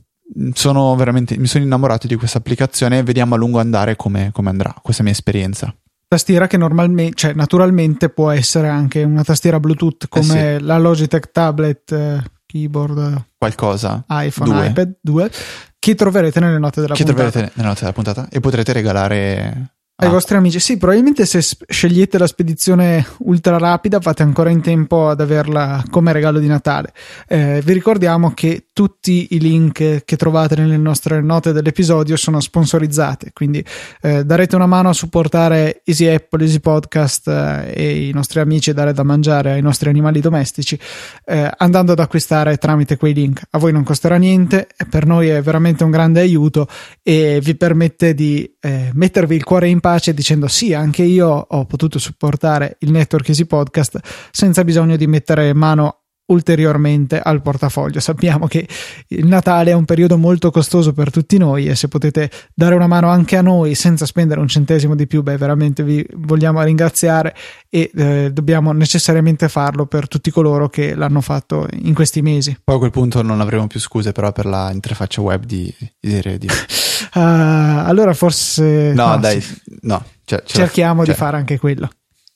sono veramente, mi sono innamorato di questa applicazione e vediamo a lungo andare come, come andrà questa mia esperienza tastiera che normalmente, cioè naturalmente può essere anche una tastiera Bluetooth come eh sì. la Logitech Tablet eh, Keyboard qualcosa iPhone, due. iPad 2 che troverete nelle note della che puntata. troverete nelle note della puntata e potrete regalare ai ah. vostri amici. Sì, probabilmente se scegliete la spedizione ultra rapida fate ancora in tempo ad averla come regalo di Natale. Eh, vi ricordiamo che tutti i link che trovate nelle nostre note dell'episodio sono sponsorizzati, quindi eh, darete una mano a supportare Easy Apple, Easy Podcast eh, e i nostri amici e dare da mangiare ai nostri animali domestici eh, andando ad acquistare tramite quei link. A voi non costerà niente, per noi è veramente un grande aiuto e vi permette di eh, mettervi il cuore in pace dicendo sì, anche io ho potuto supportare il network Easy Podcast senza bisogno di mettere mano ulteriormente al portafoglio. Sappiamo che il Natale è un periodo molto costoso per tutti noi e se potete dare una mano anche a noi senza spendere un centesimo di più, beh, veramente vi vogliamo ringraziare e eh, dobbiamo necessariamente farlo per tutti coloro che l'hanno fatto in questi mesi. Poi a quel punto non avremo più scuse però per la interfaccia web di, di Radio. uh, (laughs) allora forse... No, no dai, sì. no. Cioè, Cerchiamo cioè, di fare anche quello.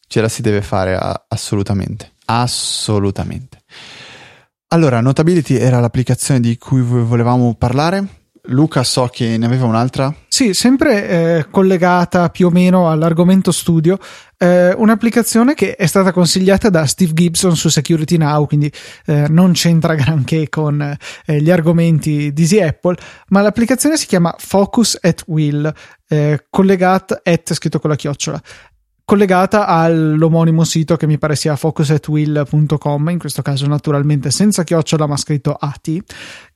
Ce la si deve fare assolutamente. Assolutamente. Allora, Notability era l'applicazione di cui volevamo parlare. Luca so che ne aveva un'altra. Sì, sempre eh, collegata più o meno all'argomento studio, eh, un'applicazione che è stata consigliata da Steve Gibson su Security Now, quindi eh, non c'entra (laughs) granché con eh, gli argomenti di Easy Apple, ma l'applicazione si chiama Focus at Will, eh, collegata at scritto con la chiocciola collegata all'omonimo sito che mi pare sia focusatwill.com, in questo caso naturalmente senza chiocciola ma scritto AT,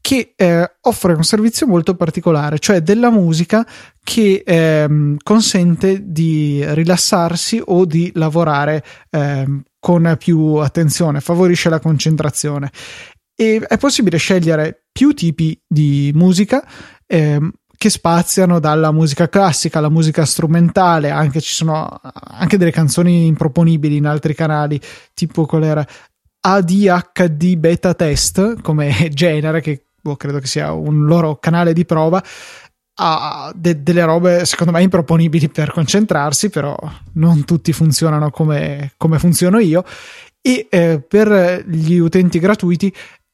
che eh, offre un servizio molto particolare, cioè della musica che eh, consente di rilassarsi o di lavorare eh, con più attenzione, favorisce la concentrazione. E è possibile scegliere più tipi di musica, ehm, che spaziano dalla musica classica alla musica strumentale, anche ci sono anche delle canzoni improponibili in altri canali, tipo qual era ADHD Beta Test come (laughs) genere, che boh, credo che sia un loro canale di prova. Ha de- delle robe secondo me improponibili per concentrarsi, però non tutti funzionano come, come funziono io. E eh, per gli utenti gratuiti,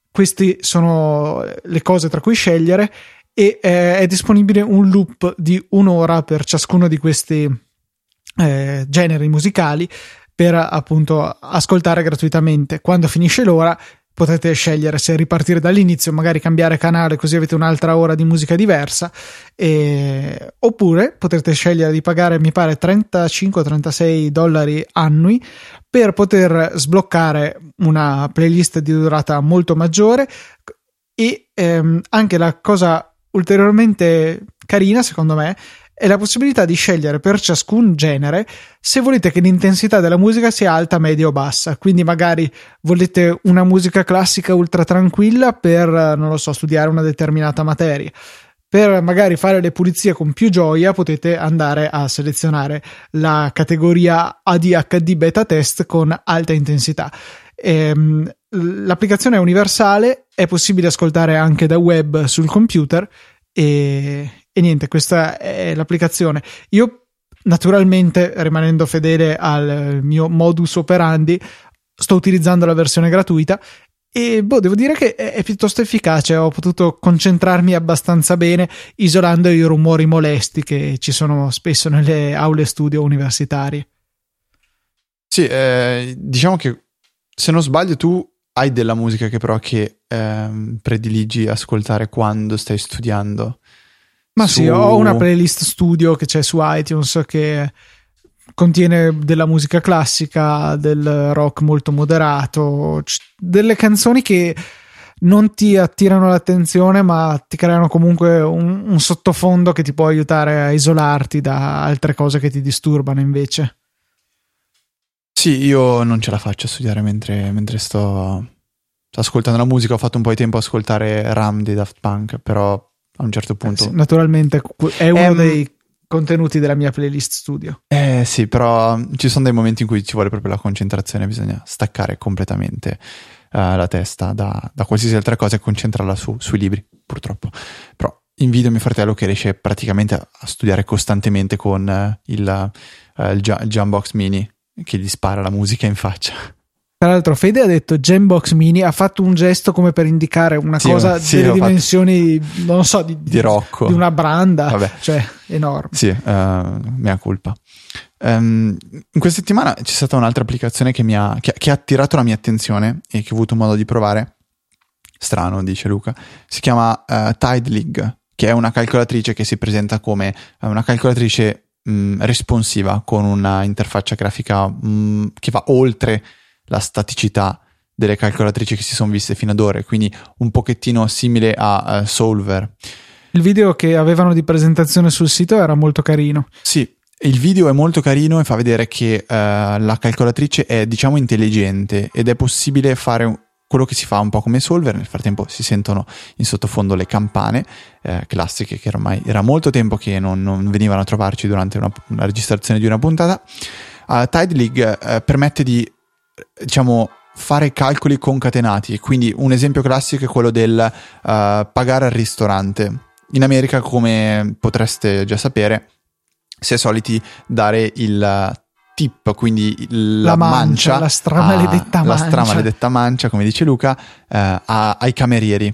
queste sono le cose tra cui scegliere e eh, è disponibile un loop di un'ora per ciascuno di questi eh, generi musicali per appunto ascoltare gratuitamente. Quando finisce l'ora potete scegliere se ripartire dall'inizio, magari cambiare canale così avete un'altra ora di musica diversa, e... oppure potrete scegliere di pagare, mi pare, 35-36 dollari annui per poter sbloccare una playlist di durata molto maggiore e ehm, anche la cosa ulteriormente carina, secondo me, è la possibilità di scegliere per ciascun genere se volete che l'intensità della musica sia alta, media o bassa. Quindi magari volete una musica classica ultra tranquilla per, non lo so, studiare una determinata materia. per magari fare le pulizie con più gioia potete andare a selezionare la categoria ADHD beta test con alta intensità. Ehm, l'applicazione è universale, è possibile ascoltare anche da web sul computer e, e niente, questa è l'applicazione. Io naturalmente rimanendo fedele al mio modus operandi sto utilizzando la versione gratuita e boh, devo dire che è, piuttosto efficace. Ho potuto concentrarmi abbastanza bene isolando i rumori molesti che ci sono spesso nelle aule studio universitarie. Sì, eh, diciamo che se non sbaglio, tu hai della musica che però che eh, prediligi ascoltare quando stai studiando. Ma su... sì, ho una playlist studio che c'è su iTunes che contiene della musica classica, del rock molto moderato, delle canzoni che non ti attirano l'attenzione, ma ti creano comunque un, un, sottofondo che ti può aiutare a isolarti da altre cose che ti disturbano invece. Sì, io non ce la faccio a studiare mentre, mentre sto, sto, ascoltando la musica. Ho fatto un po' di tempo a ascoltare Ram di Daft Punk, però a un certo punto. Eh sì, naturalmente è uno um, dei contenuti della mia playlist studio. Eh sì, però ci sono dei momenti in cui ci vuole proprio la concentrazione, bisogna staccare completamente uh, la testa da, da, qualsiasi altra cosa e concentrarla su, sui libri, purtroppo. Però invidio mio fratello che riesce praticamente a, studiare costantemente con uh, il, uh, il, il Jambox Mini che gli spara la musica in faccia. Tra l'altro, Fede ha detto Jambox Mini, ha fatto un gesto come per indicare una sì, cosa sì, delle dimensioni, fatto... non so, di, di, Rocco. di una branda, Vabbè. cioè enorme. Sì, uh, mia colpa. Um, in questa settimana c'è stata un'altra applicazione che, ha, che, che ha attirato la mia attenzione e che ho avuto modo di provare. Strano, dice Luca. Si chiama uh, Tide League, che è una calcolatrice che si presenta come una calcolatrice mh, mm, responsiva con una interfaccia grafica mh, mm, che va oltre la staticità delle calcolatrici che si sono viste fino ad ora, quindi un pochettino simile a uh, Solver. Il video che avevano di presentazione sul sito era molto carino. Sì, il video è molto carino e fa vedere che uh, la calcolatrice è diciamo intelligente ed è possibile fare quello che si fa un po' come Solver, nel frattempo si sentono in sottofondo le campane eh, classiche che ormai era molto tempo che non, non venivano a trovarci durante una, una, registrazione di una puntata. Uh, Tide League uh, permette di, diciamo, fare calcoli concatenati, quindi un esempio classico è quello del uh, pagare al ristorante. In America, come potreste già sapere, si è soliti dare il tip, quindi la, la mancia, mancia, la stramaledetta mancia. La stramaledetta mancia, come dice Luca, eh, a, ai camerieri.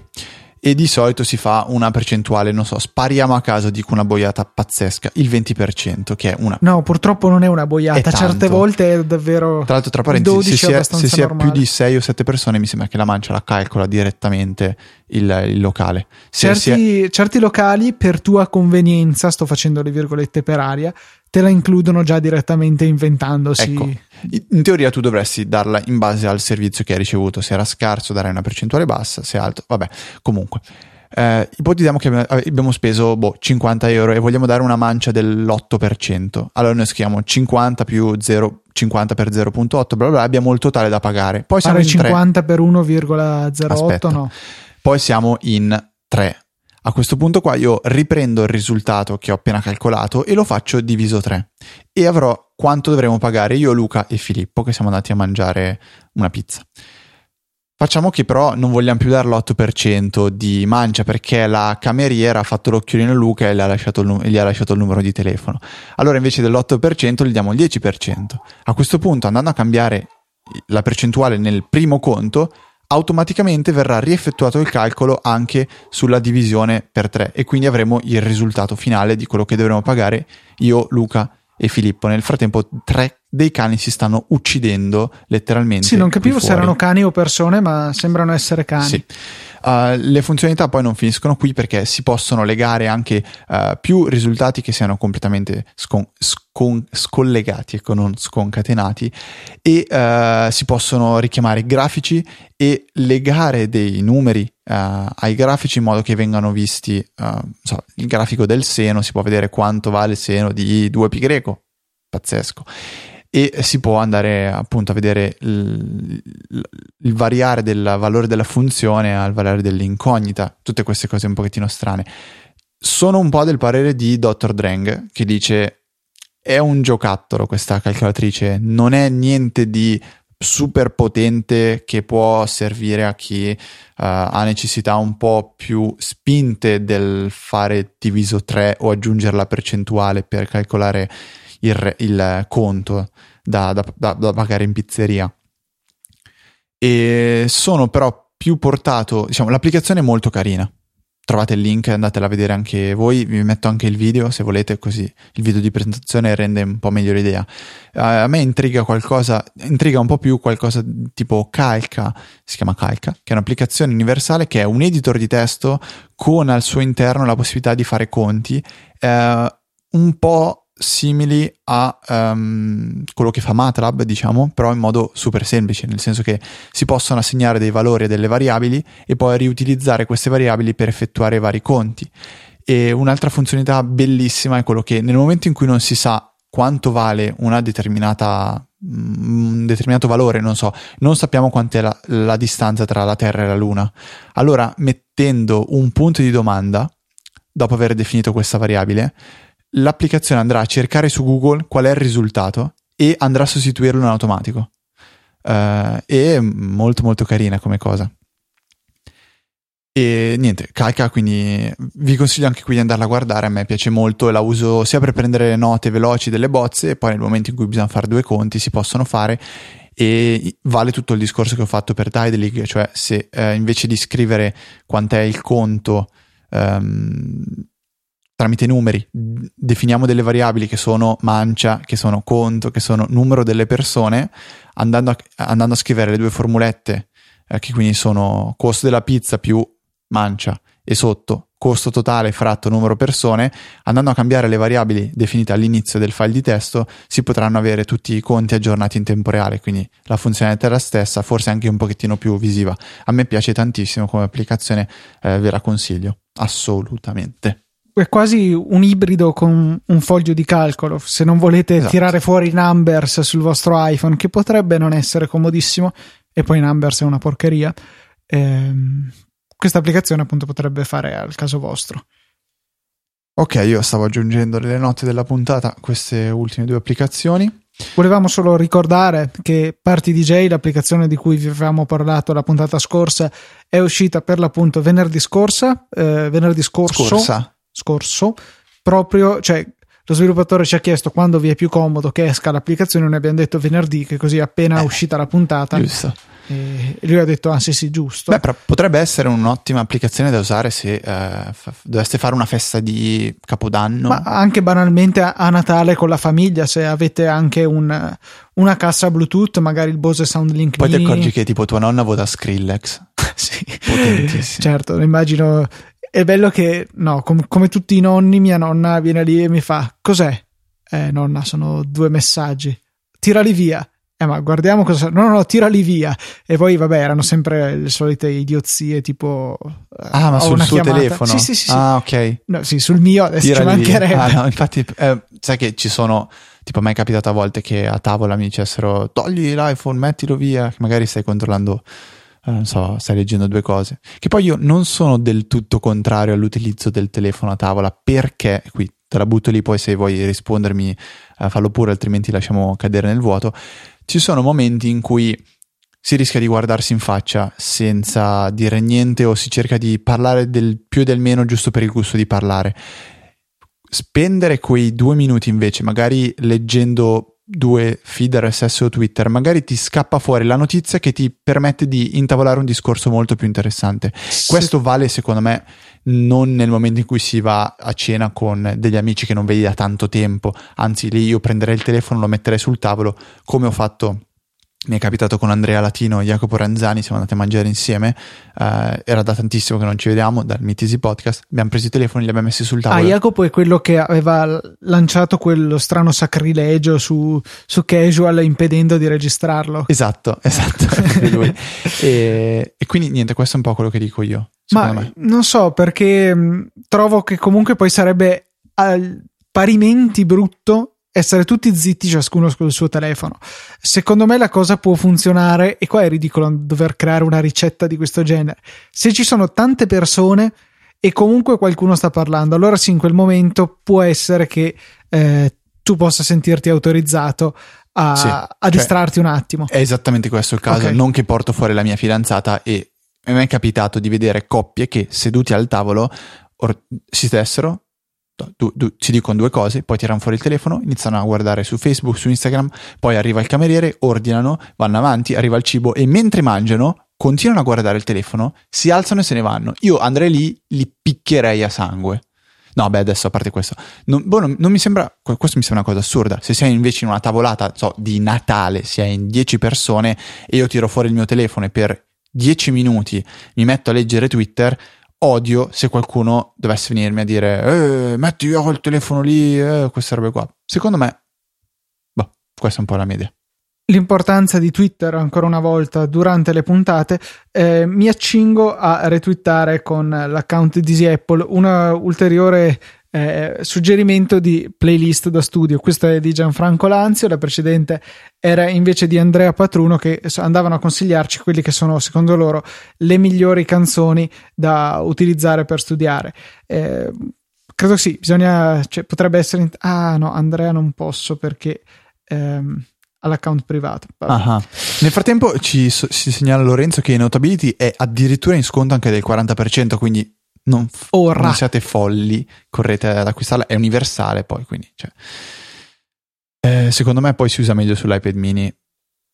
E di solito si fa una percentuale, non so, spariamo a caso, dico una boiata pazzesca, il 20%, che è una... No, purtroppo non è una boiata, è certe volte è davvero... Tra l'altro, tra parentesi, se, si è, se si è più di 6 o 7 persone, mi sembra che la mancia la calcola direttamente il, il locale. Certi, è... certi locali, per tua convenienza, sto facendo le virgolette per aria, te la includono già direttamente inventandosi. Ecco, in teoria tu dovresti darla in base al servizio che hai ricevuto. Se era scarso, darai una percentuale bassa, se alto, vabbè, comunque. Eh, ipotizziamo che abbiamo speso boh, 50 euro e vogliamo dare una mancia dell'8%. Allora noi scriviamo 50 più 0, 50 per 0.8, bla bla bla, abbiamo il totale da pagare. Poi siamo Pare in 50 3. per 1,08, Aspetta. no? Poi siamo in 3. A questo punto qua io riprendo il risultato che ho appena calcolato e lo faccio diviso 3 e avrò quanto dovremo pagare io, Luca e Filippo che siamo andati a mangiare una pizza. Facciamo che però non vogliamo più dare l'8% di mancia perché la cameriera ha fatto l'occhiolino a Luca e gli ha, il, gli ha lasciato il numero di telefono. Allora invece dell'8% gli diamo il 10%. A questo punto andando a cambiare la percentuale nel primo conto automaticamente verrà rieffettuato il calcolo anche sulla divisione per 3 e quindi avremo il risultato finale di quello che dovremo pagare io, Luca e Filippo. Nel frattempo tre dei cani si stanno uccidendo letteralmente. Sì, non capivo se erano cani o persone, ma sembrano essere cani. Sì. Uh, le funzionalità poi non finiscono qui perché si possono legare anche uh, più risultati che siano completamente scon- scon- scollegati, ecco, non sconcatenati, e uh, si possono richiamare grafici e legare dei numeri ai grafici in modo che vengano visti so, il grafico del seno, si può vedere quanto vale il seno di 2π greco, pazzesco e si può andare appunto a vedere il, il, variare del valore della funzione al valore dell'incognita, tutte queste cose un pochettino strane. sono un po' del parere di Dr. Drang che dice è un giocattolo questa calcolatrice, non è niente di super potente che può servire a chi uh, ha necessità un po' più spinte del fare diviso 3 o aggiungere la percentuale per calcolare il, il conto da, da, da, da pagare in pizzeria. E sono però più portato, diciamo, l'applicazione è molto carina trovate il link, andatela a vedere anche voi, vi metto anche il video se volete, così il video di presentazione rende un po' meglio l'idea. a me intriga qualcosa, intriga un po' più qualcosa tipo Calca, si chiama Calca, che è un'applicazione universale che è un editor di testo con al suo interno la possibilità di fare conti, eh, un po' simili a um, quello che fa MATLAB, diciamo, però in modo super semplice, nel senso che si possono assegnare dei valori a delle variabili e poi riutilizzare queste variabili per effettuare vari conti. E un'altra funzionalità bellissima è quello che nel momento in cui non si sa quanto vale una determinata mm, un determinato valore, non so, non sappiamo quant'è la, la distanza tra la Terra e la Luna. Allora, mettendo un punto di domanda, dopo aver definito questa variabile, l'applicazione andrà a cercare su Google qual è il risultato e andrà a sostituirlo in automatico. Uh, è molto molto carina come cosa. E niente, calca, quindi vi consiglio anche qui di andarla a guardare, a me piace molto, la uso sia per prendere le note veloci delle bozze e poi nel momento in cui bisogna fare due conti si possono fare e vale tutto il discorso che ho fatto per Tidelig, cioè se eh, invece di scrivere quant'è il conto um, tramite numeri definiamo delle variabili che sono mancia, che sono conto, che sono numero delle persone, andando a, andando a scrivere le due formulette eh, che quindi sono costo della pizza più mancia e sotto costo totale fratto numero persone, andando a cambiare le variabili definite all'inizio del file di testo, si potranno avere tutti i conti aggiornati in tempo reale, quindi la funzionalità è la stessa, forse anche un pochettino più visiva. A me piace tantissimo come applicazione, eh, ve la consiglio, assolutamente è quasi un ibrido con un foglio di calcolo. Se non volete esatto. tirare fuori Numbers sul vostro iPhone, che potrebbe non essere comodissimo, e poi Numbers è una porcheria, ehm, questa applicazione appunto potrebbe fare al caso vostro. Ok, io stavo aggiungendo nelle note della puntata queste ultime due applicazioni. Volevamo solo ricordare che Party DJ, l'applicazione di cui vi avevamo parlato la puntata scorsa, è uscita per l'appunto venerdì scorsa, eh, venerdì scorso. Scorsa scorso, proprio, cioè lo sviluppatore ci ha chiesto quando vi è più comodo che esca l'applicazione, noi abbiamo detto venerdì, che così appena eh, uscita la puntata. Giusto. E lui ha detto: Ah, sì, sì, giusto. Beh, però potrebbe essere un'ottima applicazione da usare se eh, f- doveste fare una festa di Capodanno. Ma anche banalmente a, a Natale con la famiglia, se avete anche un, una cassa Bluetooth, magari il Bose Soundlink. Poi ti accorgi che tipo tua nonna vota Skrillex. (laughs) sì, certo, immagino è bello che, no, com- come tutti i nonni, mia nonna viene lì e mi fa: Cos'è? Eh, nonna, sono due messaggi. Tirali via. Eh, ma guardiamo cosa. No, no, no, tirali via. E poi, vabbè, erano sempre le solite idiozie, tipo. Eh, ah, ma sul suo chiamata. telefono? Sì, sì, sì. Ah, ok. No, sì, sul mio adesso tirali ci mancherebbe. Ah, no, infatti, eh, sai che ci sono. Tipo, a me è capitato a volte che a tavola mi dicessero: Togli l'iPhone, mettilo via. Magari stai controllando non so, stai leggendo due cose. Che poi io non sono del tutto contrario all'utilizzo del telefono a tavola perché, qui te la butto lì, poi se vuoi rispondermi uh, fallo pure, altrimenti lasciamo cadere nel vuoto. Ci sono momenti in cui si rischia di guardarsi in faccia senza dire niente o si cerca di parlare del più e del meno giusto per il gusto di parlare. Spendere quei due minuti invece, magari leggendo due feed RSS o Twitter, magari ti scappa fuori la notizia che ti permette di intavolare un discorso molto più interessante. Sì. Questo vale secondo me non nel momento in cui si va a cena con degli amici che non vedi da tanto tempo, anzi lì io prenderei il telefono, lo metterei sul tavolo come ho fatto mi è capitato con Andrea Latino e Jacopo Ranzani, siamo andati a mangiare insieme, uh, era da tantissimo che non ci vediamo, dal Mitisi Podcast, abbiamo preso i telefoni e li abbiamo messi sul tavolo. Ah, Jacopo è quello che aveva lanciato quello strano sacrilegio su, su Casual impedendo di registrarlo. Esatto, (laughs) esatto, e, e, quindi niente, questo è un po' quello che dico io. Ma me. non so, perché mh, trovo che comunque poi sarebbe al parimenti brutto essere tutti zitti ciascuno sul suo telefono. Secondo me la cosa può funzionare, e qua è ridicolo dover creare una ricetta di questo genere. Se ci sono tante persone e comunque qualcuno sta parlando, allora sì, in quel momento può essere che eh, tu possa sentirti autorizzato a, sì, a cioè, distrarti un attimo. È esattamente questo il caso, okay. non che porto fuori la mia fidanzata e mi è capitato di vedere coppie che seduti al tavolo or- si stessero, du- du- ci dicono due cose, poi tirano fuori il telefono, iniziano a guardare su Facebook, su Instagram, poi arriva il cameriere, ordinano, vanno avanti, arriva il cibo e mentre mangiano continuano a guardare il telefono, si alzano e se ne vanno. Io andrei lì, li picchierei a sangue. No, beh, adesso a parte questo, non, boh, non, non, mi sembra, questo mi sembra una cosa assurda. Se sei invece in una tavolata, so, di Natale, si è in 10 persone e io tiro fuori il mio telefono e per 10 minuti mi metto a leggere Twitter, odio se qualcuno dovesse venirmi a dire, eh, metti io il telefono lì, eh, queste robe qua. Secondo me, boh, questa è un po' la media l'importanza di Twitter ancora una volta durante le puntate, eh, mi accingo a retweetare con l'account di Apple un ulteriore eh, suggerimento di playlist da studio. Questa è di Gianfranco Lanzio, la precedente era invece di Andrea Patruno che andavano a consigliarci quelli che sono secondo loro le migliori canzoni da utilizzare per studiare. Eh, credo sì, bisogna, cioè, potrebbe essere... Ah no, Andrea non posso perché... Ehm, all'account privato. Nel frattempo ci, si segnala Lorenzo che Notability è addirittura in sconto anche del 40%, quindi non, non siate folli, correte ad acquistarla, è universale poi, quindi cioè. eh, secondo me poi si usa meglio sull'iPad mini.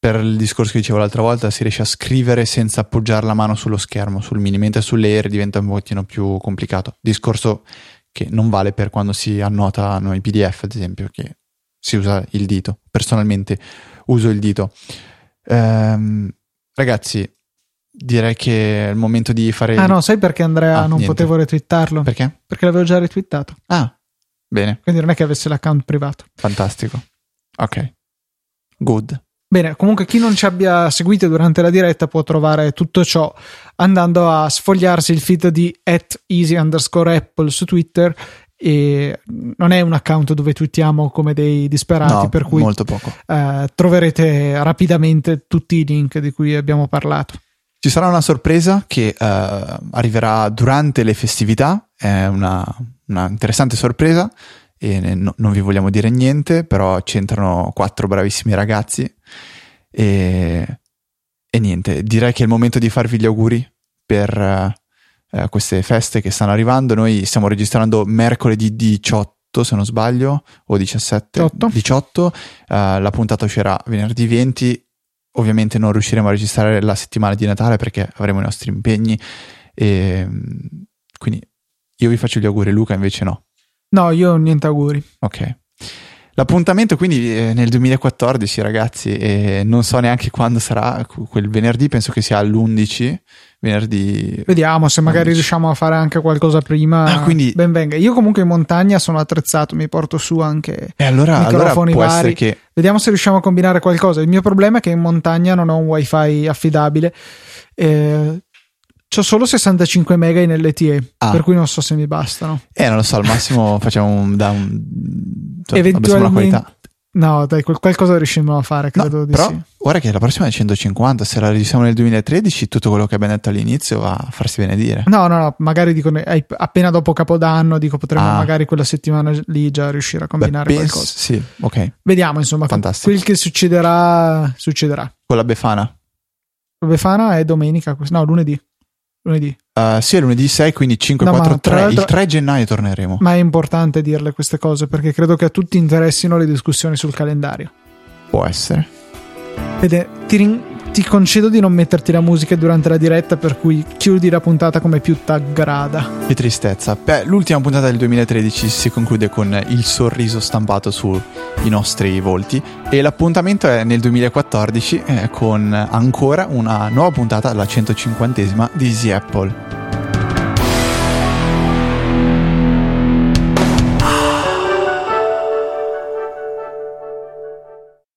Per il discorso che dicevo l'altra volta, si riesce a scrivere senza appoggiare la mano sullo schermo, sul mini, mentre sull'Air diventa un pochettino più complicato. Discorso che non vale per quando si annotano i PDF, ad esempio, che si usa il dito. Personalmente uso il dito. Ehm, ragazzi, direi che è il momento di fare. Ah, no, sai perché Andrea ah, non niente. potevo retweetarlo? Perché? Perché l'avevo già retweetato. Ah, bene. Quindi non è che avesse l'account privato. Fantastico. Ok. Good. Bene, comunque chi non ci abbia seguito durante la diretta può trovare tutto ciò andando a sfogliarsi il feed di at easy underscore apple su Twitter e non è un account dove twittiamo come dei disperati, no, per cui molto poco. Eh, troverete rapidamente tutti i link di cui abbiamo parlato. Ci sarà una sorpresa che eh, arriverà durante le festività, è una, una interessante sorpresa e no, non vi vogliamo dire niente, però c'entrano quattro bravissimi ragazzi e, e niente, direi che è il momento di farvi gli auguri per eh, queste feste che stanno arrivando. Noi stiamo registrando mercoledì 18, se non sbaglio, o 17, 18. 18 eh, la puntata uscirà venerdì 20. Ovviamente non riusciremo a registrare la settimana di Natale perché avremo i nostri impegni. E, quindi io vi faccio gli auguri, Luca invece no. No, io niente auguri. Ok. L'appuntamento quindi è nel 2014, ragazzi, e non so neanche quando sarà quel venerdì, penso che sia all'11 venerdì. Vediamo se magari 11. riusciamo a fare anche qualcosa prima. Ah, quindi... Ben venga. Io comunque in montagna sono attrezzato, mi porto su anche e allora, microfoni allora vari. Che... Vediamo se riusciamo a combinare qualcosa. Il mio problema è che in montagna non ho un wifi affidabile. Eh, C'ho solo 65 mega in LTE, ah. per cui non so se mi bastano. Eh, non lo so, al massimo (laughs) facciamo un, da un cioè, eventualmente No, dai, qualcosa riusciremo a fare, credo no, di però, sì. Ora che la prossima è 150, se la registriamo nel 2013, tutto quello che abbiamo detto all'inizio va a farsi benedire. No, no, no, magari dico appena dopo Capodanno, dico potremmo ah. magari quella settimana lì già riuscire a combinare Beh, penso, qualcosa. Sì, ok. Vediamo, insomma, Fantastico. quel che succederà, succederà. Con la Befana? La Befana è domenica, no, lunedì. Lunedì. Uh, sì, è lunedì 6, quindi 5, no, 4, 3. Il 3 gennaio torneremo. Ma è importante dirle queste cose perché credo che a tutti interessino le discussioni sul calendario. Può essere. Vede, ti, rin- ti concedo di non metterti la musica durante la diretta, per cui chiudi la puntata come più t'aggrada. Che tristezza. Beh, l'ultima puntata del 2013 si conclude con il sorriso stampato sui nostri volti e l'appuntamento è nel 2014 eh, con ancora una nuova puntata, la 150esima di Easy Apple.